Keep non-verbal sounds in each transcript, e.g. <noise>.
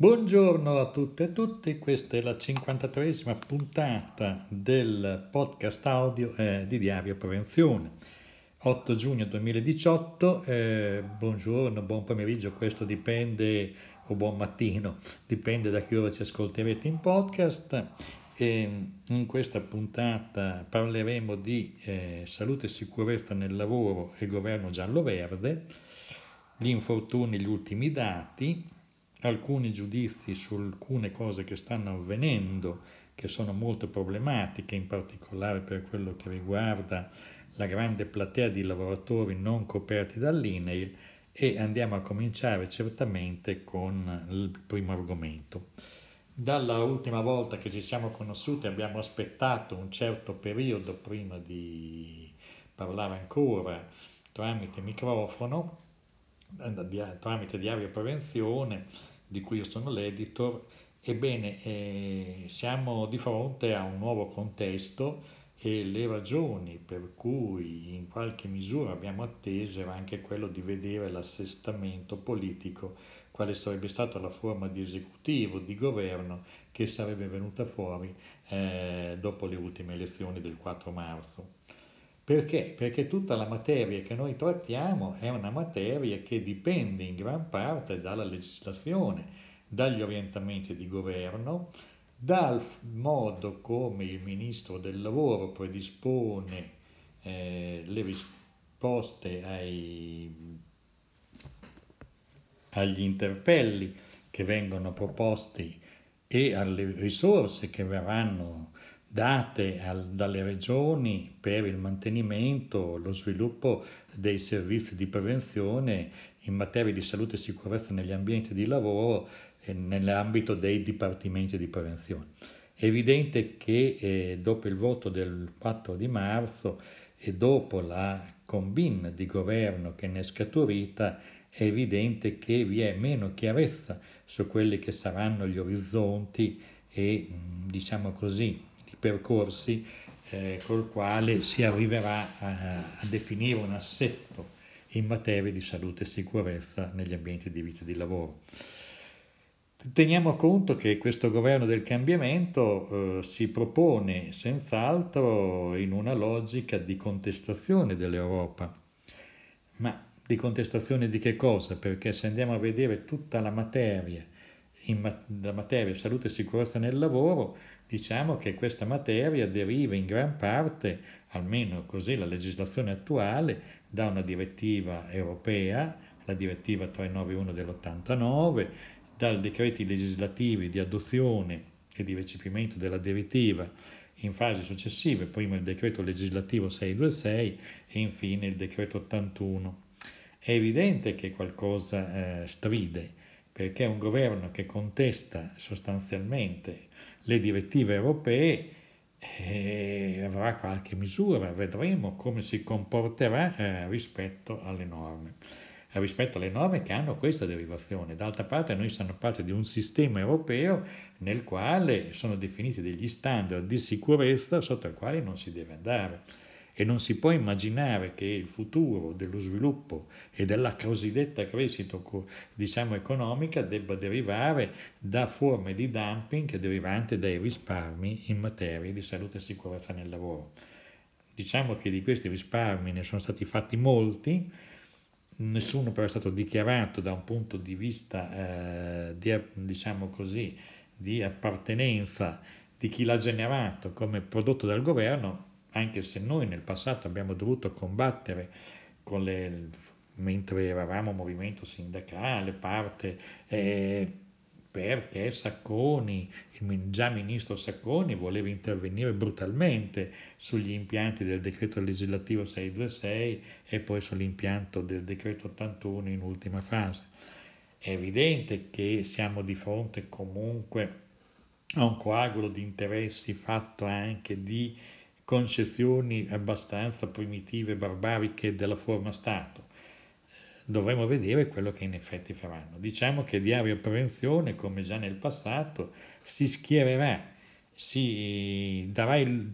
Buongiorno a tutte e tutti, questa è la 53esima puntata del podcast audio eh, di Diario Prevenzione. 8 giugno 2018, eh, buongiorno, buon pomeriggio, questo dipende, o buon mattino, dipende da che ora ci ascolterete in podcast. E in questa puntata parleremo di eh, salute e sicurezza nel lavoro e governo giallo-verde, gli infortuni, gli ultimi dati, alcuni giudizi su alcune cose che stanno avvenendo, che sono molto problematiche, in particolare per quello che riguarda la grande platea di lavoratori non coperti dall'INEIL e andiamo a cominciare certamente con il primo argomento. Dalla ultima volta che ci siamo conosciuti abbiamo aspettato un certo periodo prima di parlare ancora tramite microfono, tramite diario prevenzione, di cui io sono l'editor, ebbene eh, siamo di fronte a un nuovo contesto e le ragioni per cui in qualche misura abbiamo atteso era anche quello di vedere l'assestamento politico, quale sarebbe stata la forma di esecutivo, di governo che sarebbe venuta fuori eh, dopo le ultime elezioni del 4 marzo. Perché? Perché tutta la materia che noi trattiamo è una materia che dipende in gran parte dalla legislazione, dagli orientamenti di governo, dal modo come il Ministro del Lavoro predispone eh, le risposte ai, agli interpelli che vengono proposti e alle risorse che verranno date al, dalle regioni per il mantenimento, lo sviluppo dei servizi di prevenzione in materia di salute e sicurezza negli ambienti di lavoro e nell'ambito dei dipartimenti di prevenzione. È evidente che eh, dopo il voto del 4 di marzo e dopo la combin di governo che ne è scaturita, è evidente che vi è meno chiarezza su quelli che saranno gli orizzonti e, diciamo così, percorsi eh, col quale si arriverà a, a, definire un assetto in materia di salute e sicurezza negli ambienti di vita e di lavoro. Teniamo conto che questo governo del cambiamento eh, si propone senz'altro in una logica di contestazione dell'Europa. Ma di contestazione di che cosa? Perché se andiamo a vedere tutta la materia, in la materia salute e sicurezza nel lavoro, diciamo che questa materia deriva in gran parte, almeno così la legislazione attuale, da una direttiva europea, la direttiva 391 dell'89, dal decreti legislativi di adozione e di recepimento della direttiva in fasi successive, prima il decreto legislativo 626 e infine il decreto 81. È evidente che qualcosa eh, stride, perché un governo che contesta sostanzialmente le direttive europee eh, avrà qualche misura, vedremo come si comporterà eh, rispetto alle norme rispetto alle norme che hanno questa derivazione. D'altra parte noi siamo parte di un sistema europeo nel quale sono definiti degli standard di sicurezza sotto i quali non si deve andare e non si può immaginare che il futuro dello sviluppo e della cosiddetta crescita diciamo, economica debba derivare da forme di dumping derivanti dai risparmi in materia di salute e sicurezza nel lavoro. Diciamo che di questi risparmi ne sono stati fatti molti, nessuno però è stato dichiarato da un punto di vista eh, di, diciamo così, di appartenenza di chi l'ha generato come prodotto dal governo anche se noi nel passato abbiamo dovuto combattere con le, mentre eravamo movimento sindacale, parte, eh, perché Sacconi, il già ministro Sacconi, voleva intervenire brutalmente sugli impianti del decreto legislativo 626 e poi sull'impianto del decreto 81 in ultima fase. È evidente che siamo di fronte comunque a un coagulo di interessi fatto anche di concezioni abbastanza primitive barbariche della forma Stato. Dovremo vedere quello che in effetti faranno. Diciamo che Diario Prevenzione, come già nel passato, si schiererà, si darà il,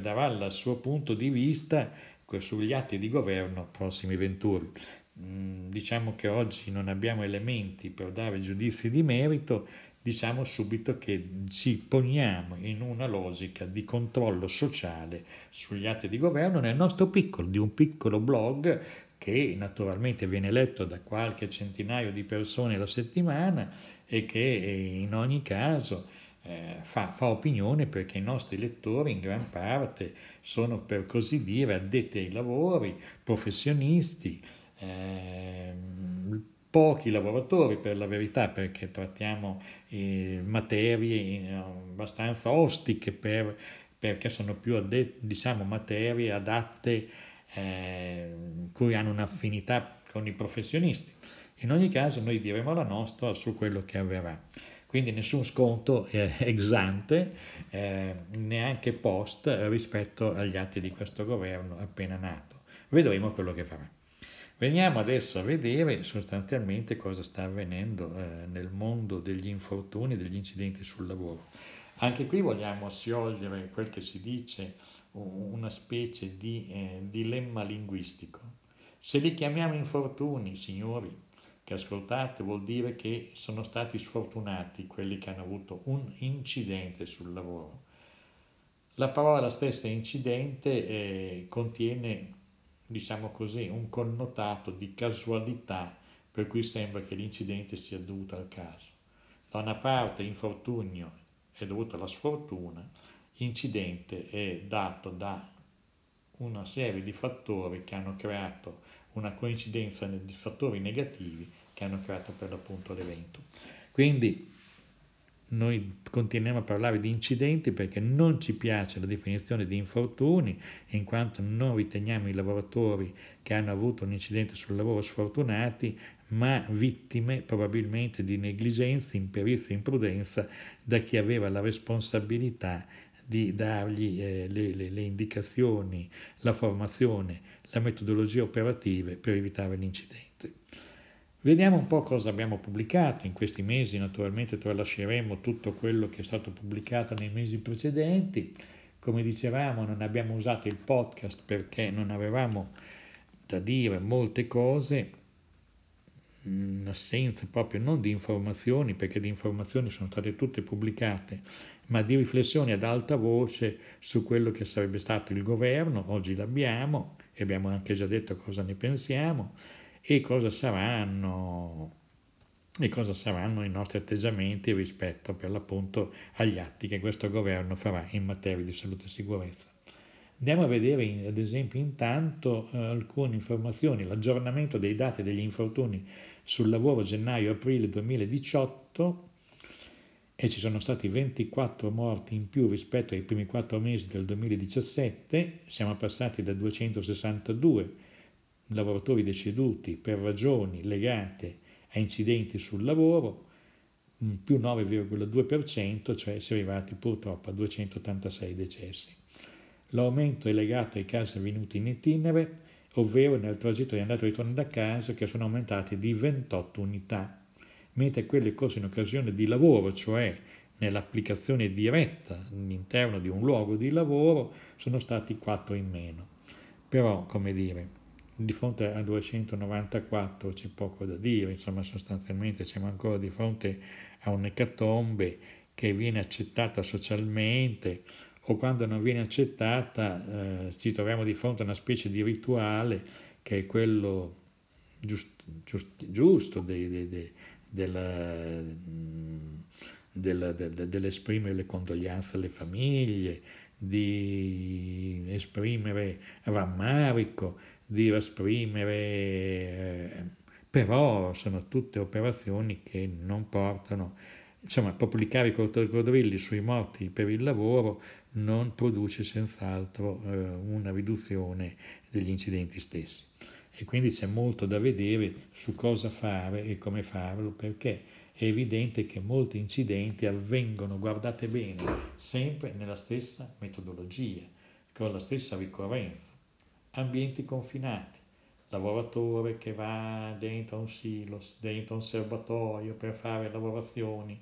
darà il suo punto di vista sugli atti di governo prossimi venturi. mm, diciamo che oggi non abbiamo elementi per dare giudizi di merito, diciamo subito che ci poniamo in una logica di controllo sociale sugli atti di governo nel nostro piccolo, di un piccolo blog che naturalmente viene letto da qualche centinaio di persone alla settimana e che in ogni caso eh, fa, fa, opinione perché i nostri lettori in gran parte sono per così dire addetti ai lavori, professionisti, eh, pochi lavoratori per la verità perché trattiamo eh, materie eh, abbastanza ostiche per, perché sono più addetti, diciamo, materie adatte eh, cui hanno un'affinità con i professionisti. In ogni caso noi diremo la nostra su quello che avverrà. Quindi nessun sconto eh, <laughs> ex ante, eh, neanche post rispetto agli atti di questo governo appena nato. Vedremo quello che farà. Veniamo adesso a vedere sostanzialmente cosa sta avvenendo eh, nel mondo degli infortuni e degli incidenti sul lavoro. Anche qui vogliamo sciogliere quel che si dice una specie di eh, dilemma linguistico. Se li chiamiamo infortuni, signori, che ascoltate, vuol dire che sono stati sfortunati quelli che hanno avuto un incidente sul lavoro. La parola stessa incidente eh, contiene, diciamo così, un connotato di casualità per cui sembra che l'incidente sia dovuto al caso. Da una parte infortunio è dovuto alla sfortuna, incidente è dato da una serie di fattori che hanno creato una coincidenza di fattori negativi che hanno creato per l'appunto l'evento. Quindi noi continuiamo a parlare di incidenti perché non ci piace la definizione di infortuni, in quanto non riteniamo i lavoratori che hanno avuto un incidente sul lavoro sfortunati, ma vittime probabilmente di negligenza, imperizia imprudenza da chi aveva la responsabilità di dargli eh, le, le, le indicazioni, la formazione, la metodologia operative per evitare l'incidente. Vediamo un po' cosa abbiamo pubblicato in questi mesi, naturalmente tralasceremo tutto quello che è stato pubblicato nei mesi precedenti. Come dicevamo, non abbiamo usato il podcast perché non avevamo da dire molte cose, in assenza proprio non di informazioni, perché le informazioni sono state tutte pubblicate ma di riflessioni ad alta voce su quello che sarebbe stato il governo, oggi l'abbiamo e abbiamo anche già detto cosa ne pensiamo e cosa saranno, e cosa saranno i nostri atteggiamenti rispetto per l'appunto agli atti che questo governo farà in materia di salute e sicurezza. Andiamo a vedere ad esempio intanto eh, alcune informazioni, l'aggiornamento dei dati degli infortuni sul lavoro gennaio-aprile 2018 e ci sono stati 24 morti in più rispetto ai primi 4 mesi del 2017, siamo passati da 262 lavoratori deceduti per ragioni legate a incidenti sul lavoro, più 9,2%, cioè si è arrivati purtroppo a 286 decessi. L'aumento è legato ai casi avvenuti in itinere, ovvero nel tragitto di andata e ritorno da casa, che sono aumentati di 28 unità mentre quelle cose in occasione di lavoro, cioè nell'applicazione diretta all'interno di un luogo di lavoro, sono stati 4 in meno. Però, come dire, di fronte a 294 c'è poco da dire, insomma sostanzialmente siamo ancora di fronte a un'ecatombe che viene accettata socialmente o quando non viene accettata eh, ci troviamo di fronte a una specie di rituale che è quello giust, giust, giusto dei, dei, dei, della, della, della, dell'esprimere le condoglianze alle famiglie, di esprimere rammarico, di esprimere... Eh, però sono tutte operazioni che non portano, insomma, pubblicare i cordovili sui morti per il lavoro non produce senz'altro eh, una riduzione degli incidenti stessi e quindi c'è molto da vedere su cosa fare e come farlo perché è evidente che molti incidenti avvengono, guardate bene, sempre nella stessa metodologia, con la stessa ricorrenza. Ambienti confinati, lavoratore che va dentro un silos, dentro un serbatoio per fare lavorazioni,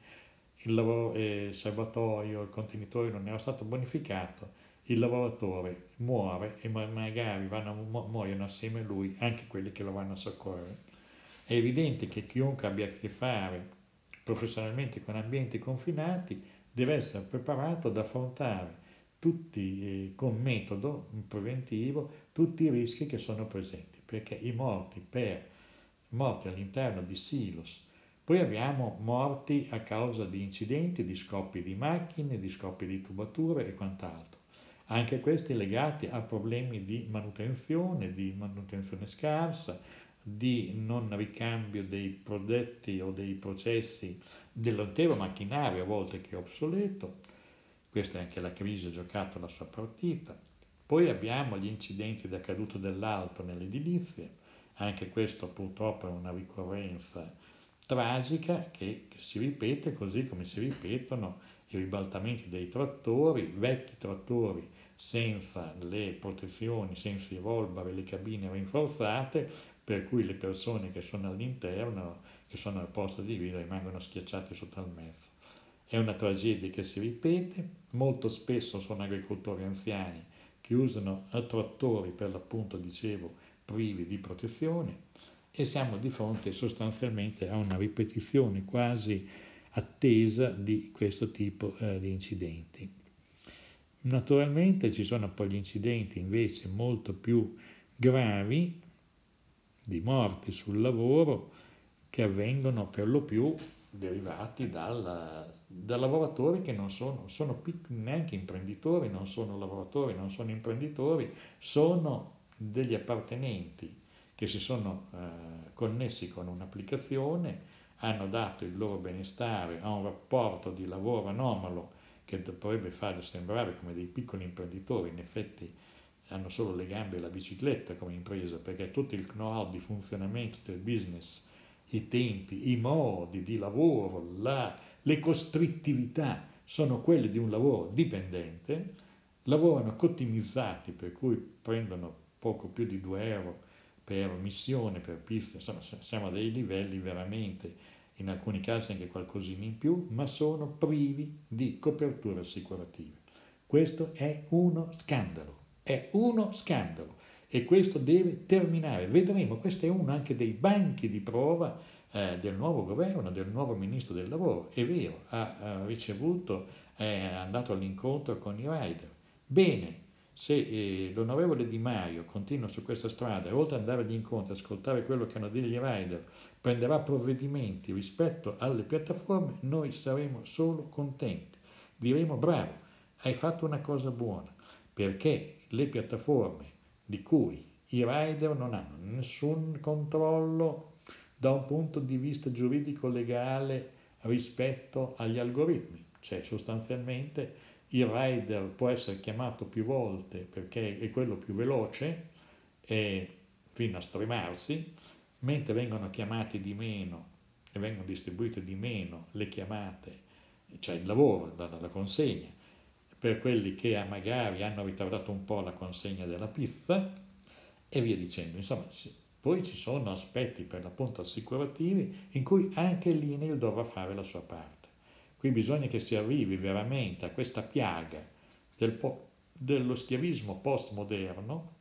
il, lavoro, eh, serbatoio, il contenitore non era stato bonificato il lavoratore muore e magari vanno, muoiono assieme a lui anche quelli che lo vanno a soccorrere. È evidente che chiunque abbia a che fare professionalmente con ambienti confinati deve essere preparato ad affrontare tutti, eh, con metodo preventivo tutti i rischi che sono presenti, perché i morti per morti all'interno di silos, poi abbiamo morti a causa di incidenti, di scoppi di macchine, di scoppi di tubature e quant'altro. Anche questi legati a problemi di manutenzione, di manutenzione scarsa, di non ricambio dei prodotti o dei processi dell'intero macchinario, a volte che è obsoleto. Questa è anche la crisi ha giocato la sua partita. Poi abbiamo gli incidenti da caduto dell'alto nell'edilizia, anche questo purtroppo è una ricorrenza tragica che, che si ripete così come si ripetono i ribaltamenti dei trattori, vecchi trattori senza le protezioni, senza i volbar e le cabine rinforzate, per cui le persone che sono all'interno, che sono al posto di guida, rimangono schiacciate sotto al mezzo. È una tragedia che si ripete, molto spesso sono agricoltori anziani che usano trattori per l'appunto, dicevo, privi di protezione e siamo di fronte sostanzialmente a una ripetizione quasi attesa di questo tipo eh, di incidenti. Naturalmente ci sono poi gli incidenti invece molto più gravi di morti sul lavoro che avvengono per lo più derivati dal, da lavoratori che non sono, sono pic- neanche imprenditori, non sono lavoratori, non sono imprenditori, sono degli appartenenti che si sono eh, connessi con un'applicazione, hanno dato il loro benestare a un rapporto di lavoro anomalo che dovrebbe farli sembrare come dei piccoli imprenditori, in effetti hanno solo le gambe e la bicicletta come impresa, perché tutto il know-how di funzionamento del business, i tempi, i modi di lavoro, la, le costrittività sono quelli di un lavoro dipendente, lavorano cottimizzati per cui prendono poco più di 2 euro per missione, per pista, insomma siamo a dei livelli veramente, in alcuni casi anche qualcosina in più, ma sono privi di coperture assicurative. Questo è uno scandalo, è uno scandalo e questo deve terminare. Vedremo, questo è uno anche dei banchi di prova eh, del nuovo governo, del nuovo ministro del lavoro. È vero, ha, ha ricevuto, è andato all'incontro con i rider. Bene, se eh, l'onorevole Di Maio continua su questa strada e oltre ad andare agli incontri, ascoltare quello che hanno detto gli rider, prenderà provvedimenti rispetto alle piattaforme, noi saremo solo contenti. Diremo bravo, hai fatto una cosa buona, perché le piattaforme di cui i rider non hanno nessun controllo da un punto di vista giuridico-legale rispetto agli algoritmi, cioè sostanzialmente il rider può essere chiamato più volte perché è quello più veloce e fino a stremarsi, mentre vengono chiamati di meno e vengono distribuite di meno le chiamate, cioè il lavoro, la, la consegna, per quelli che magari hanno ritardato un po' la consegna della pizza e via dicendo. Insomma, poi ci sono aspetti per l'appunto assicurativi in cui anche l'INEL dovrà fare la sua parte. Qui bisogna che si arrivi veramente a questa piaga del po- dello schiavismo postmoderno,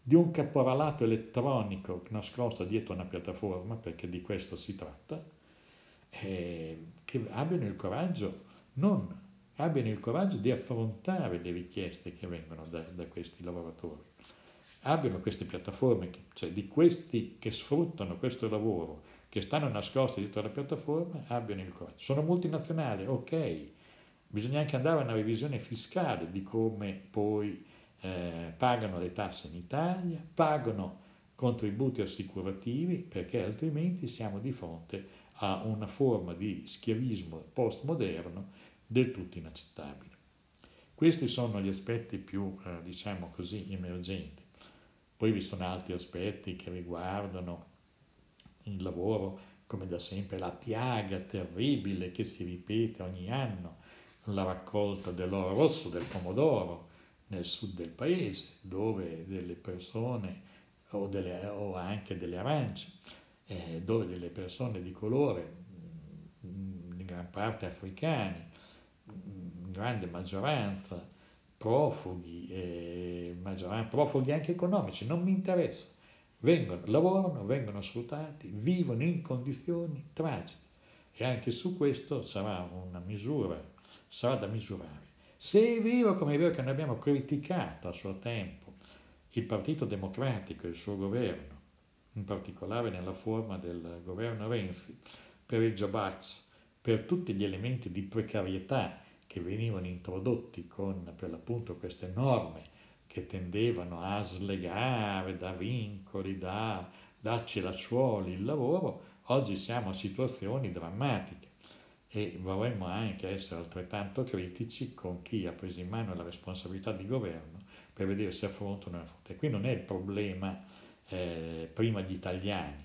di un caporalato elettronico nascosto dietro una piattaforma, perché di questo si tratta, eh, che abbiano il coraggio, non abbiano il coraggio di affrontare le richieste che vengono da, da questi lavoratori, abbiano queste piattaforme, cioè di questi che sfruttano questo lavoro che stanno nascosti dietro la piattaforma abbiano il coraggio. Sono multinazionali, ok, bisogna anche andare a una revisione fiscale di come poi eh, pagano le tasse in Italia, pagano contributi assicurativi, perché altrimenti siamo di fronte a una forma di schiavismo postmoderno del tutto inaccettabile. Questi sono gli aspetti più, eh, diciamo così, emergenti. Poi vi sono altri aspetti che riguardano il lavoro come da sempre la piaga terribile che si ripete ogni anno, la raccolta dell'oro rosso, del pomodoro nel sud del paese, dove delle persone, o, delle, o anche delle arance, eh, dove delle persone di colore, mm, in gran parte africane, grande maggioranza, profughi, eh, profughi anche economici, non mi interessa. Vengono, lavorano, vengono sfruttati, vivono in condizioni tragiche. E anche su questo sarà una misura, sarà da misurare. Se è vero, come è vero che noi abbiamo criticato a suo tempo il Partito Democratico e il suo governo, in particolare nella forma del governo Renzi, per il Job per tutti gli elementi di precarietà che venivano introdotti con per l'appunto queste norme che tendevano a slegare da vincoli, da, da celacciuoli il lavoro, oggi siamo a situazioni drammatiche e vorremmo anche essere altrettanto critici con chi ha preso in mano la responsabilità di governo per vedere se affrontano o non affrontano. E qui non è il problema eh, prima gli italiani,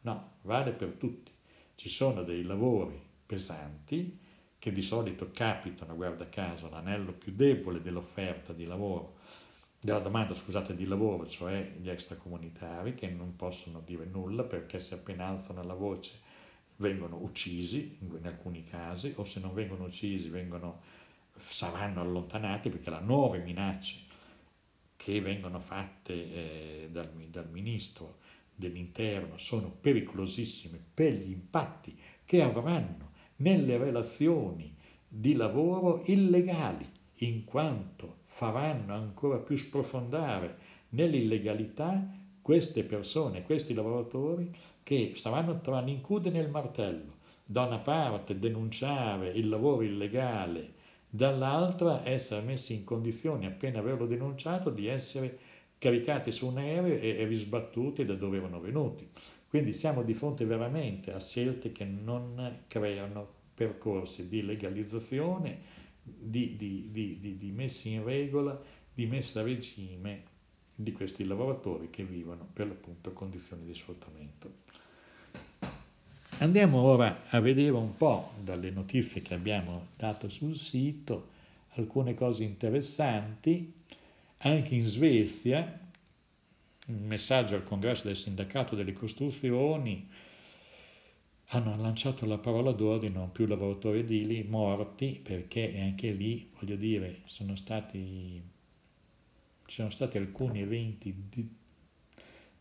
no, vale per tutti. Ci sono dei lavori pesanti che di solito capitano, guarda caso, l'anello più debole dell'offerta di lavoro, della domanda, scusate, di lavoro, cioè gli extracomunitari che non possono dire nulla perché se appena alzano la voce vengono uccisi in alcuni casi o se non vengono uccisi vengono, saranno allontanati perché le nuove minacce che vengono fatte eh, dal, dal ministro dell'interno sono pericolosissime per gli impatti che avranno nelle relazioni di lavoro illegali, in quanto faranno ancora più sprofondare nell'illegalità queste persone, questi lavoratori che saranno tra l'incude e il martello. Da una parte denunciare il lavoro illegale, dall'altra essere messi in condizione, appena averlo denunciato, di essere caricati su un aereo e risbattuti da dove erano venuti. Quindi siamo di fronte veramente a scelte che non creano percorsi di legalizzazione, di, di, di, di messa in regola, di messa a regime di questi lavoratori che vivono per l'appunto condizioni di sfruttamento. Andiamo ora a vedere un po' dalle notizie che abbiamo dato sul sito alcune cose interessanti. Anche in Svezia, un messaggio al congresso del sindacato delle costruzioni, hanno lanciato la parola d'ordine non più lavoratori edili morti perché anche lì, voglio dire, sono stati, ci sono stati alcuni eventi di,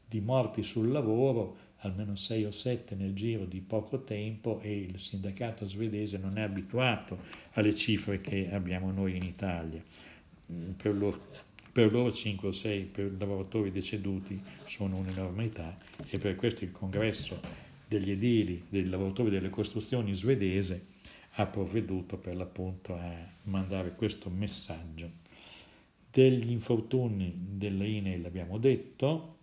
di morti sul lavoro almeno 6 o 7 nel giro di poco tempo e il sindacato svedese non è abituato alle cifre che abbiamo noi in Italia. Per loro, per loro 5 o 6 per lavoratori deceduti sono un'enormità e per questo il congresso degli edili, dei lavoratori delle costruzioni svedese ha provveduto per l'appunto a mandare questo messaggio. Degli infortuni della INEL abbiamo detto,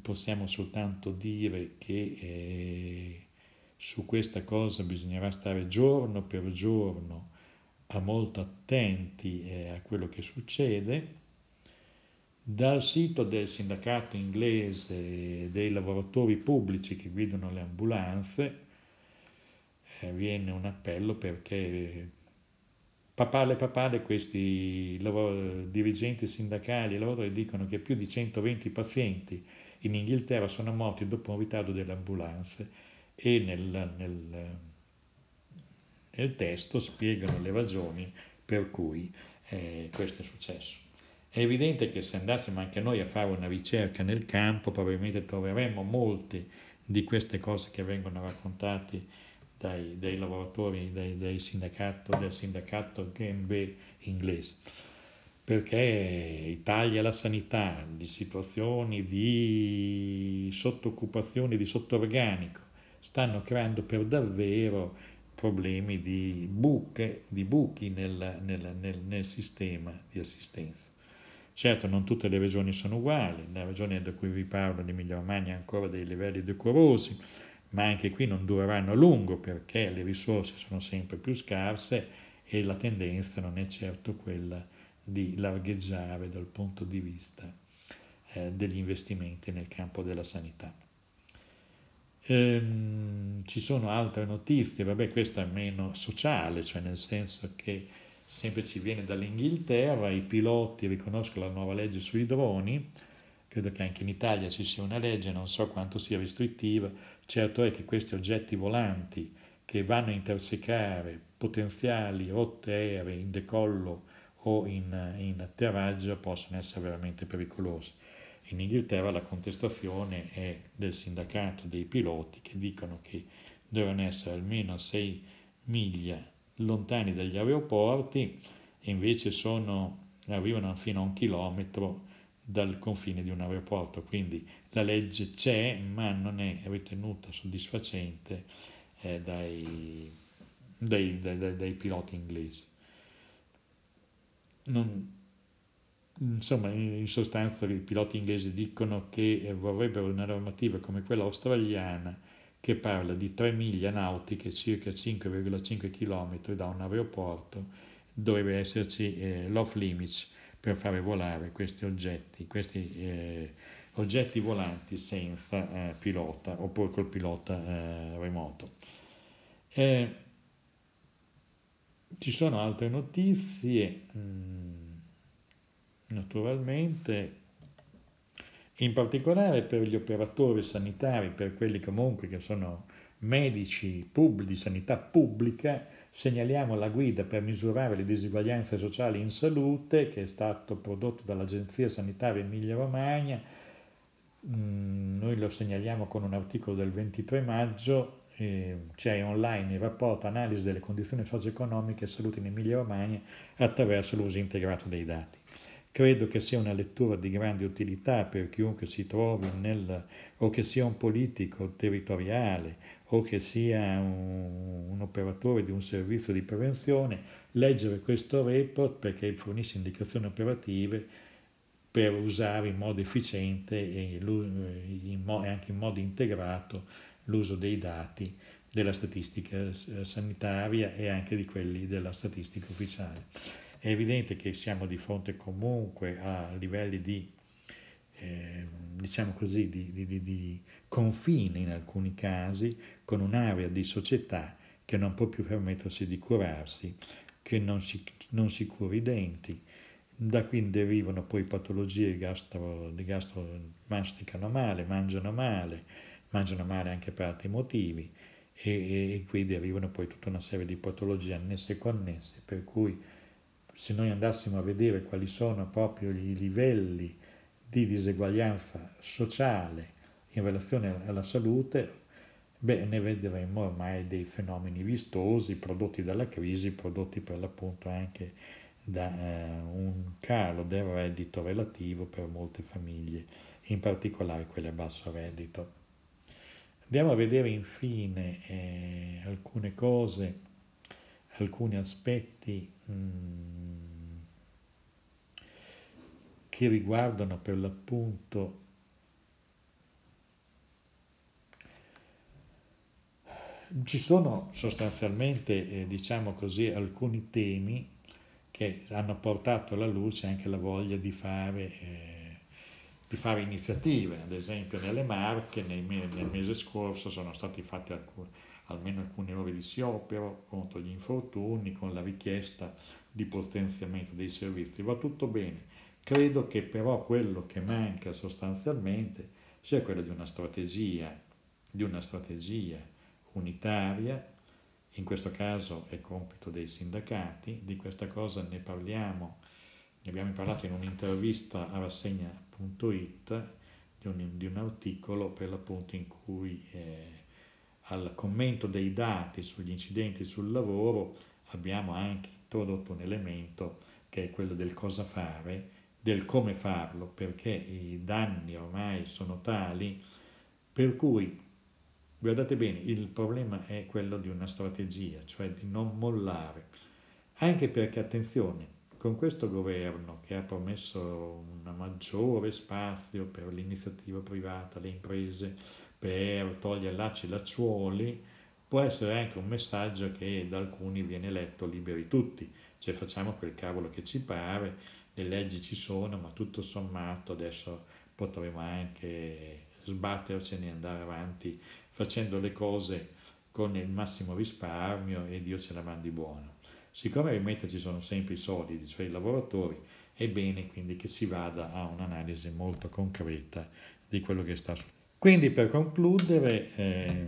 possiamo soltanto dire che eh, su questa cosa bisognerà stare giorno per giorno a molto attenti eh, a quello che succede. Dal sito del sindacato inglese dei lavoratori pubblici che guidano le ambulanze eh, viene un appello perché papale papale questi dirigenti sindacali e lavoratori dicono che più di 120 pazienti in Inghilterra sono morti dopo un ritardo delle ambulanze e nel, nel, nel testo spiegano le ragioni per cui eh, questo è successo. È evidente che se andassimo anche noi a fare una ricerca nel campo probabilmente troveremmo molte di queste cose che vengono raccontate dai, dai lavoratori dai, dai sindacato, del sindacato GMB inglese perché i tagli alla sanità, di situazioni di sottooccupazione, di sottorganico, stanno creando per davvero problemi di buche, di buchi nel, nel, nel, nel sistema di assistenza. Certo, non tutte le regioni sono uguali, la regione da cui vi parlo, l'Emilia Romagna, ha ancora dei livelli decorosi, ma anche qui non dureranno a lungo perché le risorse sono sempre più scarse e la tendenza non è certo quella di largheggiare dal punto di vista eh, degli investimenti nel campo della sanità. Ehm, ci sono altre notizie, vabbè questa è meno sociale, cioè nel senso che sempre ci viene dall'Inghilterra, i piloti riconoscono la nuova legge sui droni, credo che anche in Italia ci sia una legge, non so quanto sia restrittiva, certo è che questi oggetti volanti che vanno a intersecare potenziali rotte aeree in decollo o in, in atterraggio possono essere veramente pericolose. In Inghilterra la contestazione è del sindacato dei piloti che dicono che devono essere almeno 6 miglia lontani dagli aeroporti e invece sono, arrivano fino a un chilometro dal confine di un aeroporto, quindi la legge c'è ma non è ritenuta soddisfacente eh, dai, dai, dai, dai, piloti inglesi. Non, insomma, in sostanza i piloti inglesi dicono che vorrebbero una normativa come quella australiana che parla di 3 miglia nautiche, circa 5,5 km da un aeroporto, dovrebbe esserci eh, l'off limits per fare volare questi oggetti, questi eh, oggetti volanti senza eh, pilota oppure col pilota eh, remoto. Eh, ci sono altre notizie, mm, naturalmente, in particolare per gli operatori sanitari, per quelli comunque che sono medici pubblici, di sanità pubblica, segnaliamo la guida per misurare le disuguaglianze sociali in salute che è stato prodotto dall'Agenzia Sanitaria Emilia-Romagna. Mm, noi lo segnaliamo con un articolo del 23 maggio eh, c'è online il rapporto analisi delle condizioni socio-economiche e salute in Emilia-Romagna attraverso l'uso integrato dei dati. Credo che sia una lettura di grande utilità per chiunque si trovi nel, o che sia un politico territoriale o che sia un, un operatore di un servizio di prevenzione, leggere questo report perché fornisce indicazioni operative per usare in modo efficiente e, in, anche in modo integrato l'uso dei dati della statistica sanitaria e anche di quelli della statistica ufficiale. È evidente che siamo di fronte comunque a livelli di, eh, diciamo così, di, di, di, confine in alcuni casi, con un'area di società che non può più permettersi di curarsi, che non si, non si cura i denti, da qui derivano poi patologie gastro, di gastro masticano male, mangiano male, mangiano male anche per altri motivi e, e, qui derivano poi tutta una serie di patologie annesse e connesse, per cui se noi andassimo a vedere quali sono proprio i livelli di diseguaglianza sociale in relazione alla salute, beh, ne vedremo ormai dei fenomeni vistosi prodotti dalla crisi, prodotti per l'appunto anche da eh, un calo del reddito relativo per molte famiglie, in particolare quelle a basso reddito. Andiamo a vedere infine eh, alcune cose, alcuni aspetti mm, che riguardano per l'appunto ci sono sostanzialmente, eh, diciamo così, alcuni temi che hanno portato alla luce anche la voglia di fare eh, di fare iniziative, ad esempio nelle Marche nel mese scorso sono stati fatti alcuni, almeno alcune ore di sciopero contro gli infortuni con la richiesta di potenziamento dei servizi. Va tutto bene, credo che però quello che manca sostanzialmente sia quello di una strategia, di una strategia unitaria, in questo caso è compito dei sindacati, di questa cosa ne parliamo, ne abbiamo parlato in un'intervista a rassegna www.it di un, di un articolo per l'appunto in cui eh, al commento dei dati sugli incidenti sul lavoro abbiamo anche introdotto un elemento che è quello del cosa fare, del come farlo, perché i danni ormai sono tali per cui guardate bene, il problema è quello di una strategia, cioè di non mollare, anche perché attenzione, con questo governo che ha promesso un maggiore spazio per l'iniziativa privata, le imprese, per togliere lacci e lacciuoli, può essere anche un messaggio che da alcuni viene letto liberi tutti, cioè facciamo quel cavolo che ci pare, le leggi ci sono, ma tutto sommato adesso potremo anche sbattercene e andare avanti facendo le cose con il massimo risparmio e Dio ce la mandi buona. Siccome ai ci sono sempre i solidi, cioè i lavoratori, è bene quindi che si vada a un'analisi molto concreta di quello che sta succedendo. Quindi per concludere, eh,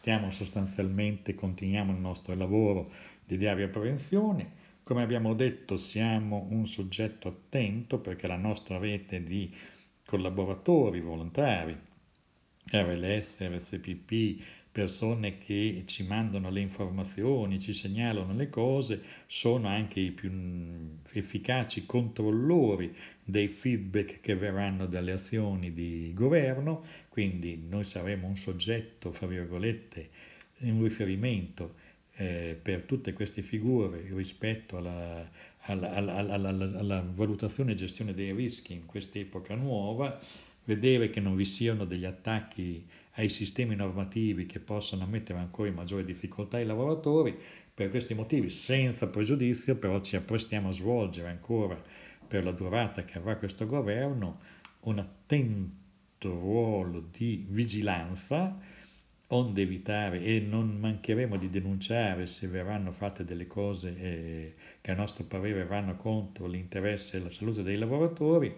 stiamo sostanzialmente, continuiamo il nostro lavoro di diaria prevenzione, Come abbiamo detto siamo un soggetto attento perché la nostra rete di collaboratori volontari, RLS, RSPP, persone che ci mandano le informazioni, ci segnalano le cose, sono anche i più efficaci controllori dei feedback che verranno dalle azioni di governo, quindi noi saremo un soggetto, fra virgolette, un riferimento eh, per tutte queste figure rispetto alla, alla, alla, alla valutazione e gestione dei rischi in quest'epoca nuova, vedere che non vi siano degli attacchi ai sistemi normativi che possano mettere ancora in maggiore difficoltà i lavoratori. Per questi motivi, senza pregiudizio, però ci apprestiamo a svolgere ancora per la durata che avrà questo governo un attento ruolo di vigilanza, onde evitare e non mancheremo di denunciare se verranno fatte delle cose eh, che a nostro parere vanno contro l'interesse e la salute dei lavoratori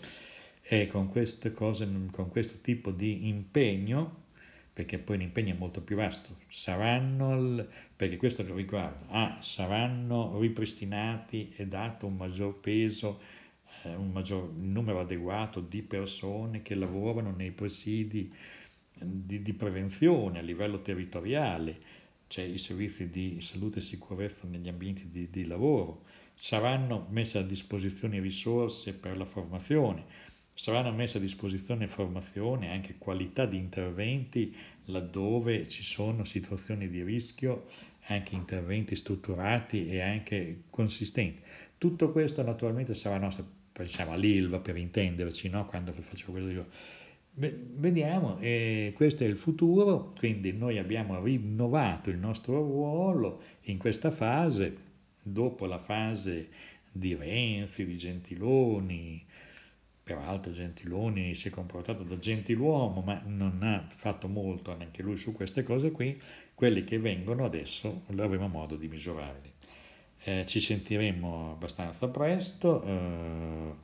e con cose, con questo tipo di impegno perché poi l'impegno è molto più vasto, saranno, perché questo riguarda, ah, saranno ripristinati e dato un maggior peso, eh, un maggior numero adeguato di persone che lavorano nei presidi di, di prevenzione a livello territoriale, cioè i servizi di salute e sicurezza negli ambienti di, di lavoro, saranno messe a disposizione risorse per la formazione, saranno messe a disposizione informazioni e anche qualità di interventi laddove ci sono situazioni di rischio, anche interventi strutturati e anche consistenti. Tutto questo naturalmente sarà nostro, pensiamo all'ILVA per intenderci, no? quando faccio quello io. Vediamo, eh, questo è il futuro, quindi noi abbiamo rinnovato il nostro ruolo in questa fase, dopo la fase di Renzi, di Gentiloni, Peraltro Gentiloni si è comportato da gentiluomo, ma non ha fatto molto neanche lui su queste cose qui. Quelli che vengono adesso avremo modo di misurarli. Eh, ci sentiremo abbastanza presto. Eh,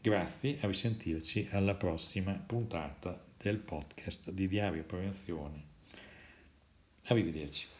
grazie, a risentirci alla prossima puntata del podcast di Diario Prevenzione. Arrivederci.